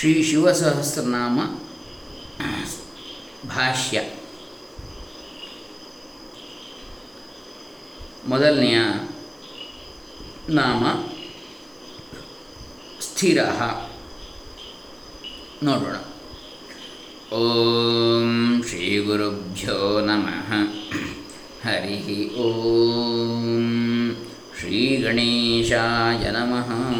ಶ್ರೀ ಶಿವಸಹಸ್ರನಾಮ ಭಾಷ್ಯ. ಮೊದಲನೆಯ ನಾಮ ಸ್ಥಿರ. ನೋಡೋಣ. ಓಂ ಶ್ರೀ ಗುರುಭ್ಯೋ ನಮಃ. ಹರಿ ಓಂ ಶ್ರೀ ಗಣೇಶಾಯ ನಮಃ.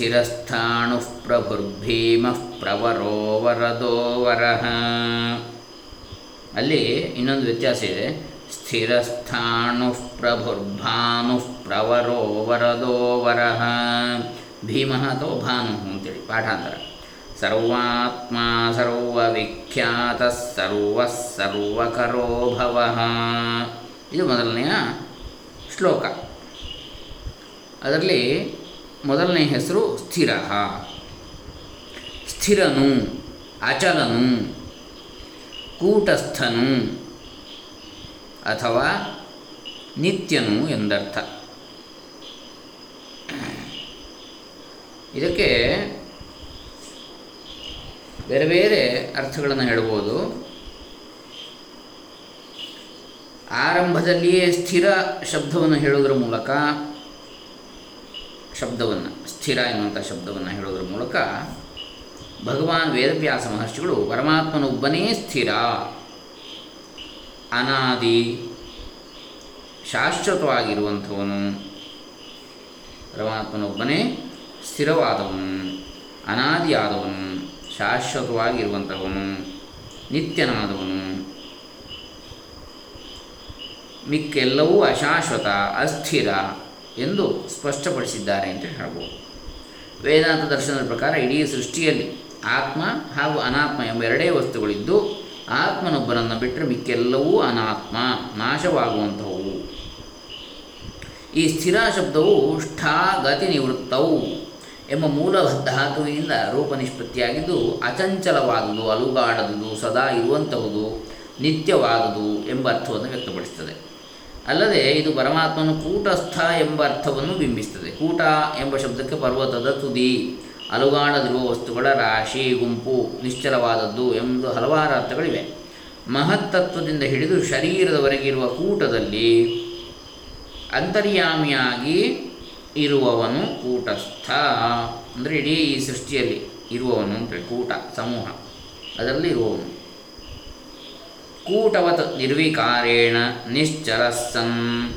ಸ್ಥಿರಸ್ಥಾಣುಃ ಪ್ರಭುರ್ಭೀಮಃ ಪ್ರವರೋ ವರದೋ ವರಃ ಅಲ್ಲಿ ಇನ್ನೊಂದು ವ್ಯತ್ಯಾಸ ಇದೆ. ಸ್ಥಿರಸ್ಥಾಣುಃ ಪ್ರಭುರ್ಭಾನುಃ ಪ್ರವರೋ ವರದೋ ವರಃ ಭೀಮಃ ಅಥವಾ ಭಾನು ಅಂತೇಳಿ ಪಾಠಾಂತರ. ಸರ್ವಾತ್ಮಾ ಸರ್ವವಿಖ್ಯಾತ ಸರ್ವ ಸರ್ವಕರೋ ಭವ. ಇದು ಮೊದಲನೆಯ ಶ್ಲೋಕ. ಅದರಲ್ಲಿ ಮೊದಲನೇ ಹೆಸರು ಸ್ಥಿರ. ಸ್ಥಿರನು, ಅಚಲನು, ಕೂಟಸ್ಥನು ಅಥವಾ ನಿತ್ಯನು ಎಂದರ್ಥ. ಇದಕ್ಕೆ ಬೇರೆ ಬೇರೆ ಅರ್ಥಗಳನ್ನು ಹೇಳ್ಬೋದು. ಆರಂಭದಲ್ಲಿಯೇ ಸ್ಥಿರ ಶಬ್ದವನ್ನು ಹೇಳುವುದರ ಮೂಲಕ ಶಬ್ದವನ್ನು, ಸ್ಥಿರ ಎನ್ನುವಂಥ ಶಬ್ದವನ್ನು ಹೇಳೋದ್ರ ಮೂಲಕ ಭಗವಾನ್ ವೇದವ್ಯಾಸ ಮಹರ್ಷಿಗಳು ಪರಮಾತ್ಮನೊಬ್ಬನೇ ಸ್ಥಿರ. ಅನಾದಿ, ಶಾಶ್ವತವಾಗಿರುವಂಥವನು. ಪರಮಾತ್ಮನೊಬ್ಬನೇ ಸ್ಥಿರವಾದವನು, ಅನಾದಿಯಾದವನು, ಶಾಶ್ವತವಾಗಿರುವಂಥವನು, ನಿತ್ಯನಾದವನು. ಮಿಕ್ಕೆಲ್ಲವೂ ಅಶಾಶ್ವತ, ಅಸ್ಥಿರ. ಎಂದು ಸ್ಪಷ್ಟಪಡಿಸಿದ್ದಾರೆ ಅಂತ ಹೇಳ್ಬೋದು. ವೇದಾಂತ ದರ್ಶನದ ಪ್ರಕಾರ ಇಡೀ ಸೃಷ್ಟಿಯಲ್ಲಿ ಆತ್ಮ ಹಾಗೂ ಅನಾತ್ಮ ಎಂಬ ಎರಡೇ ವಸ್ತುಗಳಿದ್ದು, ಆತ್ಮನೊಬ್ಬನನ್ನು ಬಿಟ್ಟರೆ ಮಿಕ್ಕೆಲ್ಲವೂ ಅನಾತ್ಮ, ನಾಶವಾಗುವಂಥವು. ಈ ಸ್ಥಿರ ಶಬ್ದವು ಷ್ಠಾ ಗತಿ ನಿವೃತ್ತವು ಎಂಬ ಮೂಲ ಧಾತುವಿನಿಂದ ರೂಪ ನಿಷ್ಪತ್ತಿಯಾಗಿದ್ದು, ಅಚಂಚಲವಾದುದು, ಅಲುಗಾಡದುದು, ಸದಾ ಇರುವಂತಹುದು ನಿತ್ಯವಾದುದು ಎಂಬ ಅರ್ಥವನ್ನು ವ್ಯಕ್ತಪಡಿಸುತ್ತದೆ. ಅಲ್ಲದೆ ಇದು ಪರಮಾತ್ಮನು ಕೂಟಸ್ಥ ಎಂಬ ಅರ್ಥವನ್ನು ಬಿಂಬಿಸುತ್ತದೆ. ಕೂಟ ಎಂಬ ಶಬ್ದಕ್ಕೆ ಪರ್ವತದ ತುದಿ ಅಲುಗಾಡದಿರುವ ವಸ್ತುಗಳ ರಾಶಿ, ಗುಂಪು, ನಿಶ್ಚಲವಾದದ್ದು ಎಂದು ಹಲವಾರು ಅರ್ಥಗಳಿವೆ. ಮಹತ್ತತ್ವದಿಂದ ಹಿಡಿದು ಶರೀರದವರೆಗಿರುವ ಕೂಟದಲ್ಲಿ ಅಂತರ್ಯಾಮಿಯಾಗಿ ಇರುವವನು ಕೂಟಸ್ಥ ಅಂದರೆ ಇಡೀ ಈ ಸೃಷ್ಟಿಯಲ್ಲಿ ಇರುವವನು ಅಂದರೆ ಕೂಟ, ಸಮೂಹ, ಅದರಲ್ಲಿ ಇರುವವನು. ಕೂಟವತ್ ನಿರ್ವಿಕಾರೇಣ ನಿಶ್ಚರಸ್ಸನ್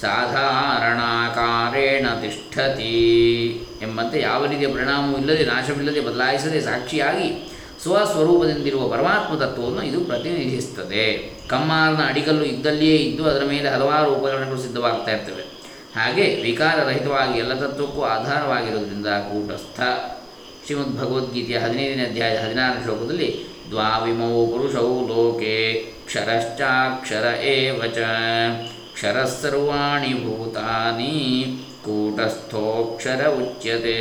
ಸಾಧಾರಣಾಕಾರೇಣ ತಿಷ್ಠತಿ ಎಂಬಂತೆ ಯಾವ ರೀತಿಯ ಪರಿಣಾಮವೂ ಇಲ್ಲದೆ ನಾಶವಿಲ್ಲದೆ ಬದಲಾಯಿಸದೆ ಸಾಕ್ಷಿಯಾಗಿ ಸ್ವಸ್ವರೂಪದಿಂದಿರುವ ಪರಮಾತ್ಮ ತತ್ವವನ್ನು ಇದು ಪ್ರತಿನಿಧಿಸುತ್ತದೆ. ಕಮ್ಮಾರನ ಅಡಿಗಲ್ಲು ಇದ್ದಲ್ಲಿಯೇ ಇದ್ದು ಅದರ ಮೇಲೆ ಹಲವಾರು ಉಪಕರಣಗಳು ಸಿದ್ಧವಾಗ್ತಾ ಇರ್ತವೆ. ಹಾಗೆ ವಿಕಾರರಹಿತವಾಗಿ ಎಲ್ಲ ತತ್ವಕ್ಕೂ ಆಧಾರವಾಗಿರುವುದರಿಂದ ಕೂಟಸ್ಥ ಶ್ರೀಮದ್ ಭಗವದ್ಗೀತೆಯ ಹದಿನೈದನೇ ಅಧ್ಯಾಯ ಹದಿನಾರನೇ ಶ್ಲೋಕದಲ್ಲಿ ದ್ವಾವಿಮೌ ಪುರುಷೌ ಲೋಕೆ ಕ್ಷರಶ್ಚಾಕ್ಷರ ಏವ ಕ್ಷರಸರ್ವಾಣಿ ಭೂತಾನಿ ಕೂಟಸ್ಥೋಕ್ಷರ ಉಚ್ಯತೆ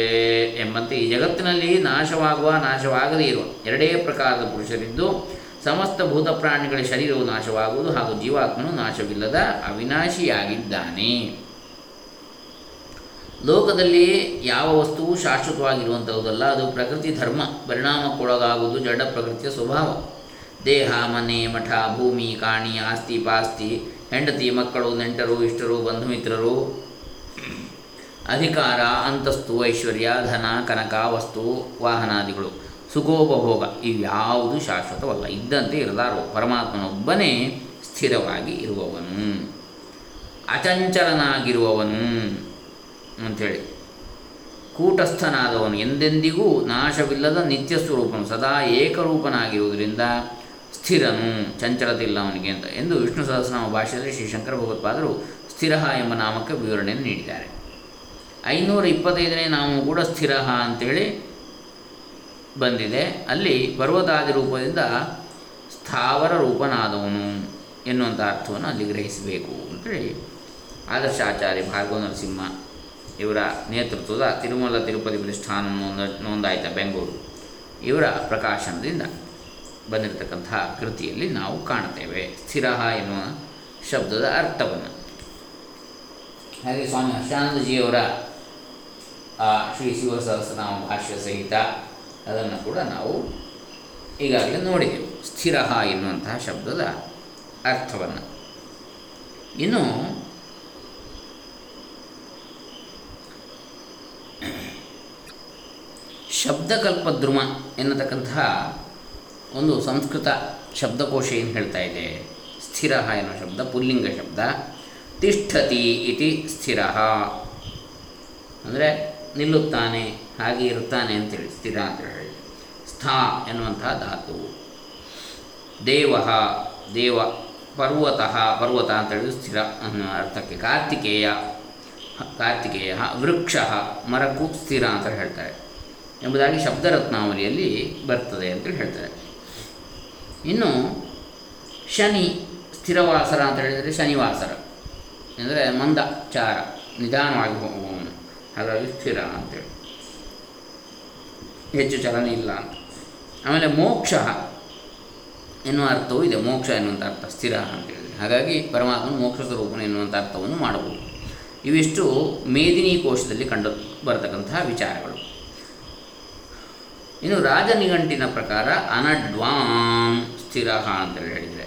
ಎಂಬಂತೆ ಈ ಜಗತ್ತಿನಲ್ಲಿ ನಾಶವಾಗುವ, ನಾಶವಾಗದೇ ಇರುವ ಎರಡೇ ಪ್ರಕಾರದ ಪುರುಷರಿದ್ದು, ಸಮಸ್ತ ಭೂತ ಪ್ರಾಣಿಗಳ ಶರೀರವು ನಾಶವಾಗುವುದು ಹಾಗೂ ಜೀವಾತ್ಮನು ನಾಶವಿಲ್ಲದ ಅವಿನಾಶಿಯಾಗಿದ್ದಾನೆ. ಲೋಕದಲ್ಲಿ ಯಾವ ವಸ್ತುವು ಶಾಶ್ವತವಾಗಿರುವಂಥದ್ದಲ್ಲ ಅದು ಪ್ರಕೃತಿ ಧರ್ಮ, ಪರಿಣಾಮಕ್ಕೊಳಗಾಗುವುದು ಜಡ ಪ್ರಕೃತಿಯ ಸ್ವಭಾವ. ದೇಹ, ಮನೆ, ಮಠ, ಭೂಮಿ, ಕಾಣಿ, ಆಸ್ತಿ, ಪಾಸ್ತಿ, ಹೆಂಡತಿ, ಮಕ್ಕಳು, ನೆಂಟರು, ಇಷ್ಟರು, ಬಂಧು ಮಿತ್ರರು. ಅಧಿಕಾರ, ಅಂತಸ್ತು, ಐಶ್ವರ್ಯ, ಧನ, ಕನಕ, ವಸ್ತು, ವಾಹನಾದಿಗಳು, ಸುಖೋಪಭೋಗ, ಇವ್ಯಾವುದು ಶಾಶ್ವತವಲ್ಲ. ಇದ್ದಂತೆ ಇರಲಾರು. ಪರಮಾತ್ಮನೊಬ್ಬನೇ ಸ್ಥಿರವಾಗಿ ಇರುವವನು. ಅಚಂಚಲನಾಗಿರುವವನು. ಅಂಥೇಳಿ ಕೂಟಸ್ಥನಾದವನು ಎಂದೆಂದಿಗೂ ನಾಶವಿಲ್ಲದ ನಿತ್ಯ ಸ್ವರೂಪನು, ಸದಾ ಏಕರೂಪನಾಗಿರುವುದರಿಂದ ಸ್ಥಿರನು ಚಂಚಲತೆ ಇಲ್ಲ ಅವನಿಗೆ ಅಂತ ಎಂದು ವಿಷ್ಣು ಸಹಸ್ರನಾಮ ಭಾಷೆಯಲ್ಲಿ ಶ್ರೀ ಶಂಕರ ಭಗವತ್ಪಾದರು ಸ್ಥಿರ ಎಂಬ ನಾಮಕ್ಕೆ ವಿವರಣೆಯನ್ನು ನೀಡಿದ್ದಾರೆ. ಐನೂರ ಇಪ್ಪತ್ತೈದನೇ ನಾಮವು ಕೂಡ ಸ್ಥಿರ ಅಂತೇಳಿ ಬಂದಿದೆ. ಅಲ್ಲಿ ಪರ್ವತಾದಿ ರೂಪದಿಂದ ಸ್ಥಾವರ ರೂಪನಾದವನು ಎನ್ನುವಂಥ ಅರ್ಥವನ್ನು ಅಲ್ಲಿ ಗ್ರಹಿಸಬೇಕು ಅಂತೇಳಿ. ಆದರ್ಶಾಚಾರ್ಯ ಭಾರ್ಗವ ನರಸಿಂಹ ಇವರ ನೇತೃತ್ವದ ತಿರುಮಲ ತಿರುಪತಿ ಪ್ರತಿಷ್ಠಾನ ನೋಂದ, ನೋಂದಾಯಿತ ಬೆಂಗಳೂರು. ಇವರ ಪ್ರಕಾಶನದಿಂದ ಬಂದಿರತಕ್ಕಂತಹ ಕೃತಿಯಲ್ಲಿ ನಾವು ಕಾಣ್ತೇವೆ ಸ್ಥಿರ ಎನ್ನುವ ಶಬ್ದದ ಅರ್ಥವನ್ನು. ಹಾಗೆ ಸ್ವಾಮಿ ಹರ್ಷಾನಂದಜಿಯವರ ಶ್ರೀ ಶ್ರೀ ಶಿವಸಹಸ್ರನಾಮ ಭಾಷ್ಯ ಸಹಿತ ಅದನ್ನು ಕೂಡ ನಾವು ಈಗಾಗಲೇ ನೋಡಿದೆವು. ಸ್ಥಿರ ಎನ್ನುವಂತಹ ಶಬ್ದದ ಅರ್ಥವನ್ನು. ಇನ್ನು ಶಬ್ದಕಲ್ಪದ್ರುಮ ಎನ್ನತಕ್ಕಂತಹ ಒಂದು ಸಂಸ್ಕೃತ ಶಬ್ದಕೋಶ ಏನು ಹೇಳ್ತಾ ಇದೆ? ಸ್ಥಿರ ಎನ್ನುವ ಶಬ್ದ, ಪುಲ್ಲಿಂಗ ಶಬ್ದ. ತಿಷ್ಠತಿ ಇತಿ ಸ್ಥಿರ ಅಂದರೆ ನಿಲ್ಲುತ್ತಾನೆ, ಹಾಗೆ ಇರುತ್ತಾನೆ ಅಂತೇಳಿ ಸ್ಥಿರ ಅಂತ ಹೇಳಿ. ಸ್ಥಾ ಎನ್ನುವಂತಹ ಧಾತು. ದೇವ ದೇವ, ಪರ್ವತ ಪರ್ವತ ಅಂತ ಹೇಳಿದ್ರೆ ಸ್ಥಿರ ಅನ್ನೋ ಅರ್ಥಕ್ಕೆ ಕಾರ್ತಿಕೇಯ ಕಾರ್ತಿಕೇಯ, ವೃಕ್ಷ, ಮರಕ್ಕೂ ಸ್ಥಿರ ಅಂತ ಹೇಳ್ತಾರೆ. ಎಂಬುದಾಗಿ ಶಬ್ದರತ್ನಾವಲಿಯಲ್ಲಿ ಬರ್ತದೆ ಅಂತೇಳಿ ಹೇಳ್ತಾರೆ. ಇನ್ನು ಶನಿ ಸ್ಥಿರವಾಸರ ಅಂತ ಹೇಳಿದರೆ ಶನಿವಾಸರ. ಅಂದರೆ ಮಂದ ಚಾರ ನಿಧಾನವಾಗಿ ಹೋಗುವವನು. ಹಾಗಾಗಿ ಸ್ಥಿರ ಅಂತೇಳಿ ಹೆಚ್ಚು ಚಲನೆ ಇಲ್ಲ ಅಂತ. ಆಮೇಲೆ ಮೋಕ್ಷ ಎನ್ನುವ ಅರ್ಥವೂ ಇದೆ. ಮೋಕ್ಷ ಎನ್ನುವಂಥ ಅರ್ಥ, ಸ್ಥಿರ ಅಂತೇಳಿದರೆ ಹಾಗಾಗಿ ಪರಮಾತ್ಮನು ಮೋಕ್ಷ ಸ್ವರೂಪನ ಎನ್ನುವಂಥ ಅರ್ಥವನ್ನು ಮಾಡಬಹುದು. ಇವಿಷ್ಟು ಮೇದಿನಿ ಕೋಶದಲ್ಲಿ ಕಂಡು ಬರತಕ್ಕಂತಹ ವಿಚಾರಗಳು. ಇನ್ನು ರಾಜನಿಘಂಟಿನ ಪ್ರಕಾರ ಅನಡ್ವಾಂ ಸ್ಥಿರ ಅಂತೇಳಿ ಹೇಳಿದರೆ.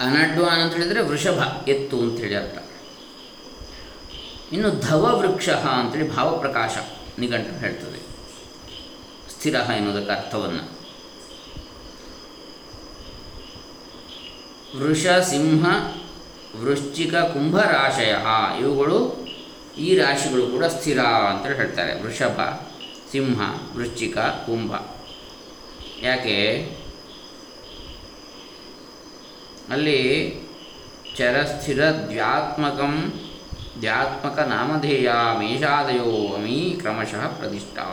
ಅನಡ್ವಾನ್ ಅಂತ ಹೇಳಿದರೆ ವೃಷಭ, ಎತ್ತು ಅಂತೇಳಿ ಅರ್ಥ. ಇನ್ನು ಧವ ವೃಕ್ಷ ಅಂತೇಳಿ ಭಾವಪ್ರಕಾಶ ನಿಘಂಟು ಹೇಳ್ತದೆ. ಸ್ಥಿರ ಎನ್ನುವುದಕ್ಕೆ ಅರ್ಥವನ್ನು. ವೃಷ, ಸಿಂಹ ವೃಶ್ಚಿಕ ಕುಂಭ ರಾಶಯ ಇವುಗಳು ಈ ರಾಶಿಗಳು ಕೂಡ ಸ್ಥಿರ ಅಂತ ಹೇಳ್ತಾರೆ. ವೃಷಭ, ಸಿಂಹ, ವೃಶ್ಚಿಕ, ಕುಂಭ. ಯಾಕೆ? ಅಲ್ಲಿ ಚರಸ್ಥಿರ ದ್ವ್ಯಾತ್ಮಕಂ ದ್ಯಾತ್ಮಕ ನಾಮಧೇಯ ಮೇಷಾದಯೋ ಅಮೀ ಕ್ರಮಶಃ ಪ್ರತಿಷ್ಠಾ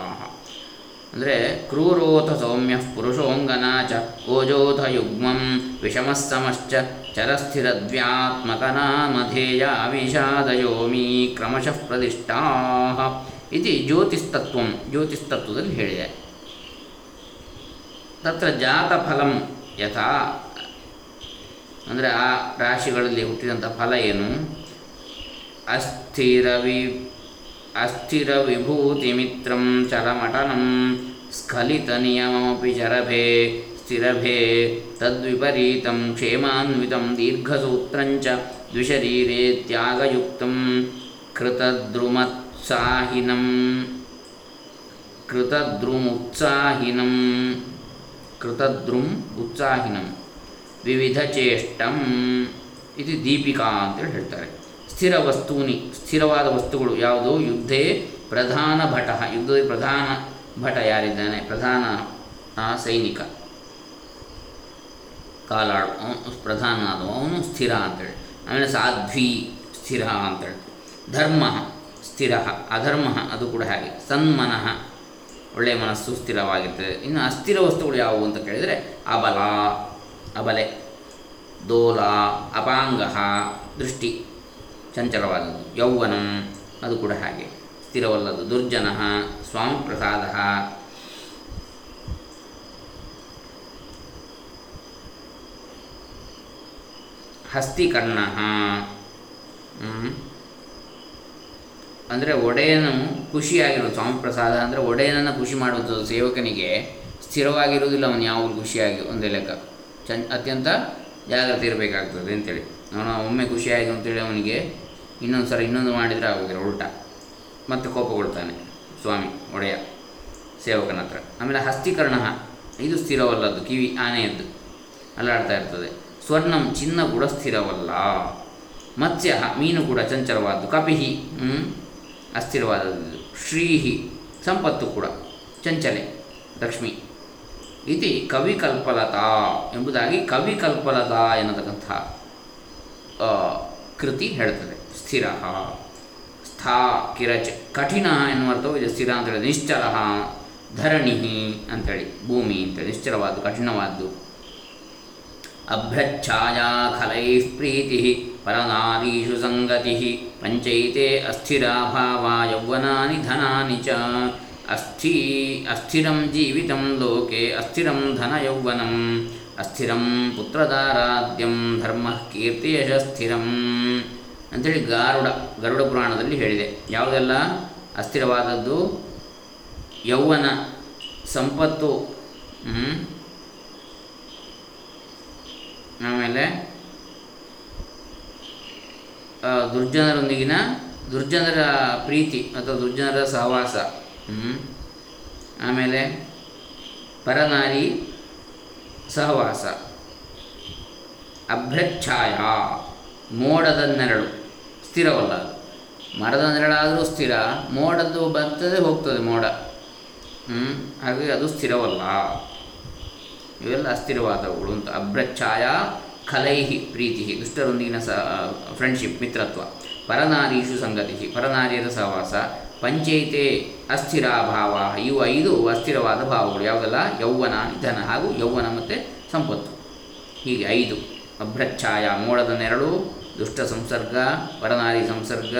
ಅಂದರೆ ಕ್ರೂರೋಥ ಸೌಮ್ಯ ಪುರುಷೋಂಗನ ಚ, ಓಜೋಥ ಯುಗ್ಮಂ ವಿಷಮಸ್ಸಮಶ್ಚ ಚರಸ್ಥಿರದ್ವ್ಯಾತ್ಮಕನಾಮಧೇಯ ವಿಷಾದಯೋಮಿ ಕ್ರಮಶಃ ಪ್ರತಿಷ್ಠಾ ಇತಿ ಜ್ಯೋತಿಸ್ತತ್ವ ಜ್ಯೋತಿಸ್ತತ್ವದಲ್ಲಿ ಹೇಳಿದೆ. ತತ್ರ ಜಾತಫಲಂ ಯಥಾ ಅಂದರೆ ಆ ರಾಶಿಗಳಲ್ಲಿ ಹುಟ್ಟಿದಂಥ ಫಲ ಏನು? ಅಸ್ಥಿರವಿ ಅಸ್ಥಿರ ವಿಭೂತಿ ಮಿತ್ರಂ ಚರಮಟನಂ ಸ್ಖಲಿತ ನಿಯಮಮಪಿ ಚರಭೆ, ಸ್ಥಿರಭೆ ತದ್ವಿಪರೀತಂ ಕ್ಷೇಮಾನ್ವಿತಂ ದೀರ್ಘಸೂತ್ರಂಚ ದ್ವಿಶರೀರೇ ತ್ಯಾಗಯುಕ್ತಂ ಕೃತದ್ರುಮತ್ಸಾಹಿನಂ ಕೃತದ್ರುಮುತ್ಸಾಹಿನಂ ಕೃತದ್ರುಮ್ ಉತ್ಸಾಹಿನಂ ವಿವಿಧ ಚೇಷ್ಟಂ ಇದು ದೀಪಿಕಾ ಅಂತೇಳಿ ಹೇಳ್ತಾರೆ. ಸ್ಥಿರ ವಸ್ತೂನಿ, ಸ್ಥಿರವಾದ ವಸ್ತುಗಳು ಯಾವುದು ಯುದ್ಧೇ ಪ್ರಧಾನ ಭಟ. ಯುದ್ಧದಲ್ಲಿ ಪ್ರಧಾನ ಭಟ ಯಾರಿದ್ದಾನೆ? ಪ್ರಧಾನ ಸೈನಿಕ. ಕಾಲಾಳು ಅವನು ಪ್ರಧಾನ ಆದವು ಅವನು ಸ್ಥಿರ ಅಂತೇಳಿ. ಆಮೇಲೆ ಸಾಧ್ವಿ ಸ್ಥಿರ ಅಂತೇಳಿ. ಧರ್ಮ ಸ್ಥಿರ, ಅಧರ್ಮ ಅದು ಕೂಡ ಹಾಗೆ. ಸನ್ಮನಃ ಒಳ್ಳೆಯ ಮನಸ್ಸು ಸ್ಥಿರವಾಗಿರ್ತದೆ. ಇನ್ನು ಅಸ್ಥಿರ ವಸ್ತುಗಳು ಯಾವುವು ಅಂತ ಕೇಳಿದರೆ ಅಬಲ, ಅಬಲೆ, ದೋಲ ಅಪಾಂಗ ದೃಷ್ಟಿ, ಚಂಚಲವಾದದ್ದು. ಯೌವನಂ ಅದು ಕೂಡ ಹಾಗೆ. ಸ್ಥಿರವಲ್ಲದು ದುರ್ಜನ ಸ್ವಾಮಿ ಪ್ರಸಾದ ಹಸ್ತಿಕರ್ಣ. ಅಂದರೆ ಒಡೆಯನು ಖುಷಿಯಾಗಿರೋದು ಸ್ವಾಮಿ ಪ್ರಸಾದ ಅಂದರೆ ಒಡೆಯನನ್ನು ಖುಷಿ ಮಾಡುವಂಥದ್ದು ಸೇವಕನಿಗೆ ಸ್ಥಿರವಾಗಿರುವುದಿಲ್ಲ, ಅವನು ಯಾವಾಗ ಖುಷಿಯಾಗಿ, ಒಂದೇ ಲೆಕ್ಕ. ಚನ್, ಅತ್ಯಂತ ಜಾಗ್ರತೆ ಇರಬೇಕಾಗ್ತದೆ ಅಂತೇಳಿ. ಅವನು ಒಮ್ಮೆ ಖುಷಿಯಾಗಿ ಅಂತೇಳಿ ಅವನಿಗೆ ಇನ್ನೊಂದು ಸಲ ಇನ್ನೊಂದು ಮಾಡಿದರೆ ಆಗೋದಿಲ್ಲ, ಉಲ್ಟ. ಮತ್ತೆ ಕೋಪಗೊಳ್ತಾನೆ ಸ್ವಾಮಿ, ಒಡೆಯ, ಸೇವಕನ ಹತ್ರ. ಆಮೇಲೆ ಹಸ್ತೀಕರಣ, ಇದು ಸ್ಥಿರವಲ್ಲದ್ದು, ಕಿವಿ ಆನೆಯದ್ದು. ಅಲ್ಲಾಡ್ತಾ ಇರ್ತದೆ. ಸ್ವರ್ಣಂ ಚಿನ್ನ ಕೂಡ ಸ್ಥಿರವಲ್ಲ. ಮತ್ಸ್ಯ ಮೀನು ಕೂಡ ಚಂಚಲವಾದ್ದು. ಕಪಿಹಿ ಅಸ್ಥಿರವಾದದ್ದು. ಶ್ರೀಹಿ, ಸಂಪತ್ತು ಕೂಡ. ಚಂಚಲೆ, ಲಕ್ಷ್ಮಿ. ಇತಿ ಕವಿಕಲ್ಪಲತಾ ಎಂಬುದಾಗಿ ಕವಿಕಲ್ಪಲತಾ ಎನ್ನತಕ್ಕಂಥ ಕೃತಿ ಹೇಳ್ತದೆ. ಸ್ಥಿರ. ಸ್ಥಾ, ಕಿರಚ, ಕಠಿಣ ಎನ್ನುವ ಅರ್ಥವು ಇದು ಸ್ಥಿರ ಅಂತ ಹೇಳಿದ್ರೆ ನಿಶ್ಚಲ ಧರಣಿ ಅಂಥೇಳಿ ಭೂಮಿ ಅಂತೇಳಿ. ನಿಶ್ಚಲವಾದ್ದು, ಕಠಿಣವಾದ್ದು. ಪ್ರೀತಿ ಪರನಾರೀಷು ಸಂಗತಿ ಪಂಚೈತೆ ಅಸ್ಥಿರಾಭಾವ ಯೌವನಾನಿ ಧನಾನಿ ಚ ಅಸ್ಥಿ, ಅಸ್ಥಿರಂ ಜೀವಿತಂ ಲೋಕೆ, ಅಸ್ಥಿರಂ ಧನ ಯೌವನಂ, ಅಸ್ಥಿರಂ ಪುತ್ರದಾರಾಧ್ಯಂ ಧರ್ಮ ಕೀರ್ತಿ ಯಶಸ್ಥಿರಂ ಅಂಥೇಳಿ ಗಾರುಡ, ಗರುಡ ಪುರಾಣದಲ್ಲಿ ಹೇಳಿದೆ ಯಾವುದೆಲ್ಲ ಅಸ್ಥಿರವಾದದ್ದು ಯೌವನ ಸಂಪತ್ತು? ಆಮೇಲೆ ದುರ್ಜನರೊಂದಿಗಿನ, ದುರ್ಜನರ ಪ್ರೀತಿ ಅಥವಾ ದುರ್ಜನರ ಸಹವಾಸ? ಆಮೇಲೆ, ಪರನಾರಿ ಸಹವಾಸ. ಅಭ್ರಚ್ಛಾಯ, ಮೋಡದ ನೆರಳು. ಸ್ಥಿರವಲ್ಲ ಮರದ ನೆರಳಾದರೂ ಸ್ಥಿರ, ಮೋಡದ್ದು ಬರ್ತದೆ ಹೋಗ್ತದೆ ಮೋಡ. ಹ್ಞೂ ಹಾಗೆ ಅದು ಸ್ಥಿರವಲ್ಲ. ಇವೆಲ್ಲ ಅಸ್ಥಿರವಾದವುಗಳು ಅಂತ. ಅಭ್ರಚ್ಛಾಯ, ಕಲೈಹಿ ಪ್ರೀತಿ ದುಷ್ಟರೊಂದಿಗಿನ ಸ ಫ್ರೆಂಡ್ಶಿಪ್ ಮಿತ್ರತ್ವ. ಪರನಾರೀಷು ಸಂಗತಿ ಪರನಾರಿಯರ ಸಹವಾಸ. ಪಂಚೈತೆ ಅಸ್ಥಿರಾಭಾವ. ಇವು ಐದು ಅಸ್ಥಿರವಾದ ಭಾವಗಳು. ಯಾವುದಲ್ಲ? ಯೌವನ ನಿಧನ ಹಾಗೂ ಯೌವನ ಮತ್ತು ಸಂಪತ್ತು. ಹೀಗೆ ಐದು. ಅಭ್ರಚ್ಛಾಯ, ಮೋಡದ ನೆರಳು, ದುಷ್ಟ ಸಂಸರ್ಗ, ಪರನಾರಿ ಸಂಸರ್ಗ,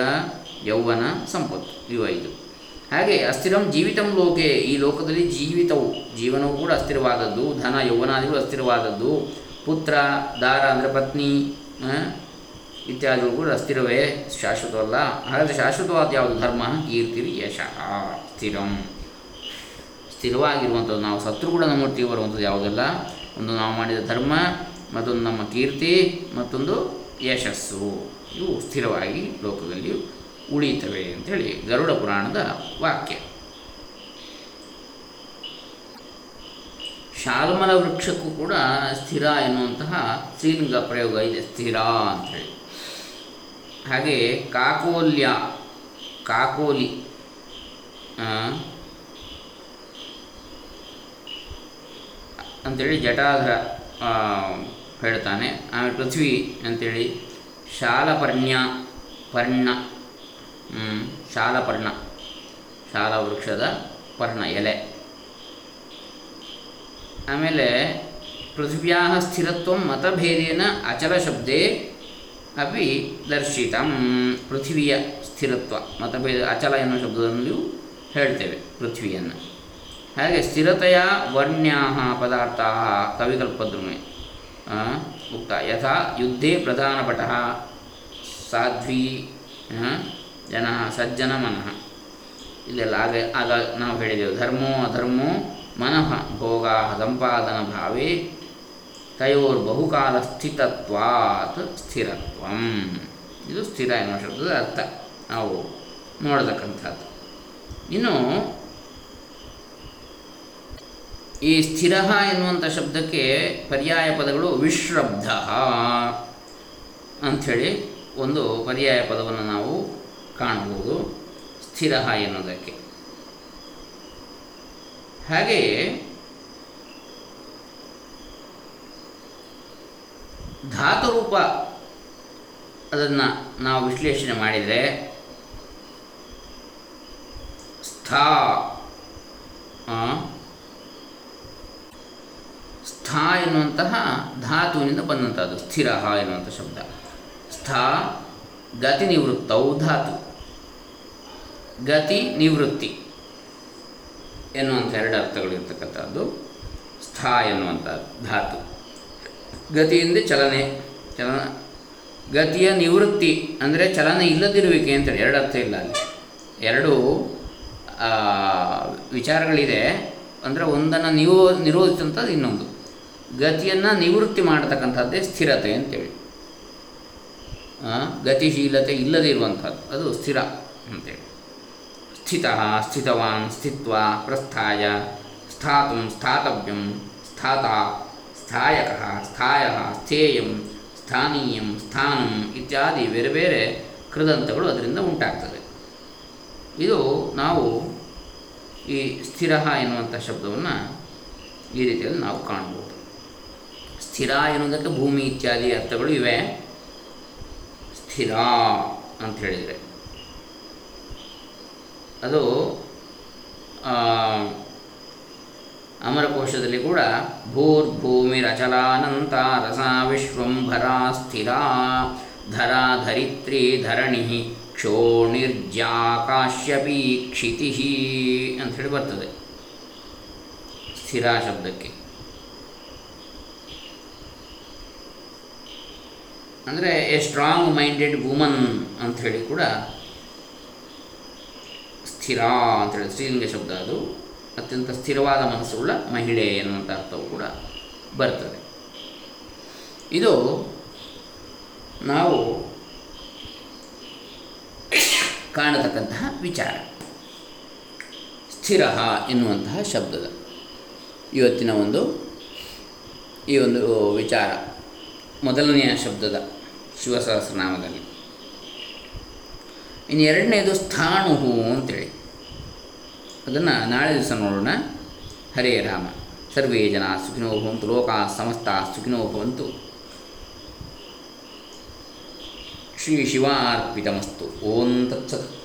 ಯೌವನ, ಸಂಪತ್ತು. ಇವು ಐದು. ಹಾಗೆ ಅಸ್ಥಿರಂ ಜೀವಿತಂ ಲೋಕೆ. ಈ ಲೋಕದಲ್ಲಿ ಜೀವಿತವು, ಜೀವನವು ಕೂಡ ಅಸ್ಥಿರವಾದದ್ದು, ಧನ, ಯೌವನಾದಿಗಳು ಅಸ್ಥಿರವಾದದ್ದು, ಪುತ್ರ, ದಾರ ಅಂದರೆ ಪತ್ನಿ ಇತ್ಯಾದಿಗಳು ಕೂಡ ಅಸ್ಥಿರವೇ, ಶಾಶ್ವತವಲ್ಲ. ಹಾಗಾದರೆ ಶಾಶ್ವತವಾದ ಯಾವುದು ಧರ್ಮ? ಕೀರ್ತಿ ಯಶ ಸ್ಥಿರಂ ಸ್ಥಿರವಾಗಿರುವಂಥದ್ದು, ನಾವು ಸತ್ರು ಕೂಡ ನಮ್ಮೊಟ್ಟಿಗೆ ಬರುವಂಥದ್ದು ಯಾವುದಲ್ಲ? ಒಂದು ನಾವು ಮಾಡಿದ ಧರ್ಮ, ಮತ್ತೊಂದು ನಮ್ಮ ಕೀರ್ತಿ, ಮತ್ತೊಂದು ಯಶಸ್ಸು. ಇವು ಸ್ಥಿರವಾಗಿ ಲೋಕದಲ್ಲಿ ಉಳಿಯುತ್ತವೆ ಅಂಥೇಳಿ ಗರುಡ ಪುರಾಣದ ವಾಕ್ಯ. ಶಾಲ್ಮಲ ವೃಕ್ಷಕ್ಕೂ ಕೂಡ ಸ್ಥಿರ ಎನ್ನುವಂತಹ ಸ್ತ್ರೀಲಿಂಗ ಪ್ರಯೋಗ ಇದೆ, ಸ್ಥಿರ ಅಂಥೇಳಿ ಹಾಗೆ ಕಾಕೋಲ್ಯ, ಕಾಕೋಲಿ ಅಂಥೇಳಿ ಜಟಾಧರ ಹೇಳ್ತಾನೆ. ಆಮೇಲೆ ಪೃಥ್ವಿ ಅಂಥೇಳಿ ಶಾಲಪರ್ಣ್ಯ ಪರ್ಣ ಶಾಲಪರ್ಣ ಶಾಲ ವೃಕ್ಷದ ಪರ್ಣ, ಎಲೆ. ಆಮೇಲೆ ಪೃಥ್ವಿಯ ಸ್ಥಿರತ್ವ ಮತಭೇದೇನ ಅಚಲ ಶಬ್ದೇ ಅಪಿ ದರ್ಶಿತ. ಪೃಥ್ವಿಯ ಸ್ಥಿರತ್ವ, ಮತಭೇದ, ಅಚಲ ಎನ್ನುವ ಶಬ್ದದಲ್ಲಿಯೂ ಹೇಳ್ತೇವೆ, ಪೃಥ್ವಿಯನ್ನು. ಹಾಗೆ ಸ್ಥಿರತೆಯ ವರ್ಣ್ಯಾ ಪದಾರ್ಥ ಕವಿಕಲ್ಪದ್ರುಮೆ ಉಕ್ತ. ಯಥಾ ಯುದ್ಧೇ ಪ್ರಧಾನಪಟ ಸಾಧ್ವಿ ಜನ ಸಜ್ಜನ ಮನಃ. ಇಲ್ಲೆಲ್ಲ ಆಗ ಆಗ ನಾವು ಹೇಳಿದೆವು ಧರ್ಮೋ ಅಧರ್ಮೋ ಮನಃ ಭೋಗ ಸಂಪಾದನ ಭಾವೇ ತಯೋರ್ ಬಹುಕಾಲ ಸ್ಥಿತತ್ವಾತ್ ಸ್ಥಿರತ್ವಂ. ಇದು ಸ್ಥಿರ ಎನ್ನುವ ಶಬ್ದದ ಅರ್ಥ. ನಾವು ನೋಡತಕ್ಕಂಥದ್ದು. ಇನ್ನು ಈ ಸ್ಥಿರ ಎನ್ನುವಂಥ ಶಬ್ದಕ್ಕೆ ಪರ್ಯಾಯ ಪದಗಳು ವಿಶ್ರಬ್ಧ. ಅಂಥೇಳಿ ಒಂದು ಪರ್ಯಾಯ ಪದವನ್ನು ನಾವು ಕಾಣಬಹುದು. ಸ್ಥಿರ ಎನ್ನುವುದಕ್ಕೆ. ಹಾಗೆಯೇ ಧಾತುರೂಪ ಅದನ್ನು ನಾವು ವಿಶ್ಲೇಷಣೆ ಮಾಡಿದರೆ ಸ್ಥಾ ಸ್ಥಾ ಎನ್ನುವಂತಹ ಧಾತುವಿನಿಂದ ಬಂದಂಥದ್ದು ಸ್ಥಿರ ಎನ್ನುವಂಥ ಶಬ್ದ. ಸ್ಥಾ, ಗತಿ ನಿವೃತ್ತವು ಧಾತು. ಗತಿ ನಿವೃತ್ತಿ ಎನ್ನುವಂಥ ಎರಡು ಅರ್ಥಗಳಿರ್ತಕ್ಕಂಥದ್ದು ಸ್ಥಾ ಎನ್ನುವಂಥ ಧಾತು. ಗತಿಯಿಂದ ಚಲನೆ. ಚಲನ ಗತಿಯ ನಿವೃತ್ತಿ ಅಂದರೆ ಚಲನೆ ಇಲ್ಲದಿರುವಿಕೆ ಅಂತೇಳಿ. ಎರಡು ಅರ್ಥ ಇಲ್ಲ ಅಲ್ಲಿ. ಎರಡು ವಿಚಾರಗಳಿದೆ ಅಂದರೆ ಒಂದನ್ನು ನಿವೋ ನಿರೋಧಿಸಂಥದ್ದು ಇನ್ನೊಂದು. ಗತಿಯನ್ನು ನಿವೃತ್ತಿ ಮಾಡತಕ್ಕಂಥದ್ದೇ ಸ್ಥಿರತೆ ಅಂತೇಳಿ. ಗತಿಶೀಲತೆ ಇಲ್ಲದೇ ಇರುವಂಥದ್ದು. ಅದು ಸ್ಥಿರ ಅಂತೇಳಿ. ಸ್ಥಿತ ಸ್ಥಿತವಾನ್ ಸ್ಥಿತ್ವ ಪ್ರಸ್ಥಾಯ ಸ್ಥಾತು ಸ್ಥಾತವ್ಯಂ ಸ್ಥಾತ ಸ್ಥಾಯಕ ಸ್ಥಾಯ ಸ್ಥೇಯಂ ಸ್ಥಾನೀಯಂ ಸ್ಥಾನಂ ಇತ್ಯಾದಿ ಬೇರೆ ಬೇರೆ ಕೃದಂತಗಳು ಅದರಿಂದ ಉಂಟಾಗ್ತದೆ. ಇದು ನಾವು ಈ ಸ್ಥಿರ ಎನ್ನುವಂಥ ಶಬ್ದವನ್ನು ಈ ರೀತಿಯಲ್ಲಿ ನಾವು ಕಾಣ್ಬೋದು ಸ್ಥಿರ ಎನ್ನುವುದಕ್ಕೆ ಭೂಮಿ ಇತ್ಯಾದಿ ಅರ್ಥಗಳು ಇವೆ. ಸ್ಥಿರ ಅಂತ ಹೇಳಿದರೆ ಅದು ಅಮರಕೋಶದಲ್ಲಿ ಕೂಡ ಭೂರ್ಭೂಮಿರಚಲಾನಂತ ರಸ ವಿಶ್ವಂಭರಾ ಸ್ಥಿರ, ಧರಾ ಧರಿತ್ರಿ ಧರಣಿ ಕ್ಷೋಣಿರ್ಜಾಕಾಶ್ಯಪಿ ಕ್ಷಿತಿ ಅಂಥೇಳಿ ಬರ್ತದೆ. ಸ್ಥಿರ ಶಬ್ದಕ್ಕೆ. ಅಂದರೆ ಎ ಸ್ಟ್ರಾಂಗ್ ಮೈಂಡೆಡ್ ವುಮನ್ ಅಂಥೇಳಿ ಕೂಡ ಸ್ಥಿರ ಅಂತೇಳಿ ಸ್ತ್ರೀಲಿಂಗ ಶಬ್ದ ಅದು. ಅತ್ಯಂತ ಸ್ಥಿರವಾದ ಮನಸ್ಸುಳ್ಳ ಮಹಿಳೆ ಎನ್ನುವಂಥ ಅರ್ಥವು ಕೂಡ ಬರ್ತದೆ. ಇದು ನಾವು ಕಾಣತಕ್ಕಂತಹ ವಿಚಾರ. ಸ್ಥಿರ ಎನ್ನುವಂತಹ ಶಬ್ದದ ಇವತ್ತಿನ ಒಂದು, ಈ ಒಂದು ವಿಚಾರ. ಮೊದಲನೆಯ ಶಬ್ದದ ಶಿವಸಹಸ್ರನಾಮದಲ್ಲಿ. ಇನ್ನು ಎರಡನೇದು ಸ್ಥಾಣುಹು ಅಂತೇಳಿ. ಅದನ್ನು ನಾಳೆ ದಿವಸ ನೋಡೋಣ. ಹರೇ ರಾಮ. ಸರ್ವೇ ಜನ ಸುಖಿನೋ ಭವಂತು, ಲೋಕ ಸಮಸ್ತ ಸುಖಿನೋ ಭವಂತು. ಶ್ರೀ ಶಿವಾರ್ಪಿತಮಸ್ತು. ಓಂ ತತ್ಸತ್.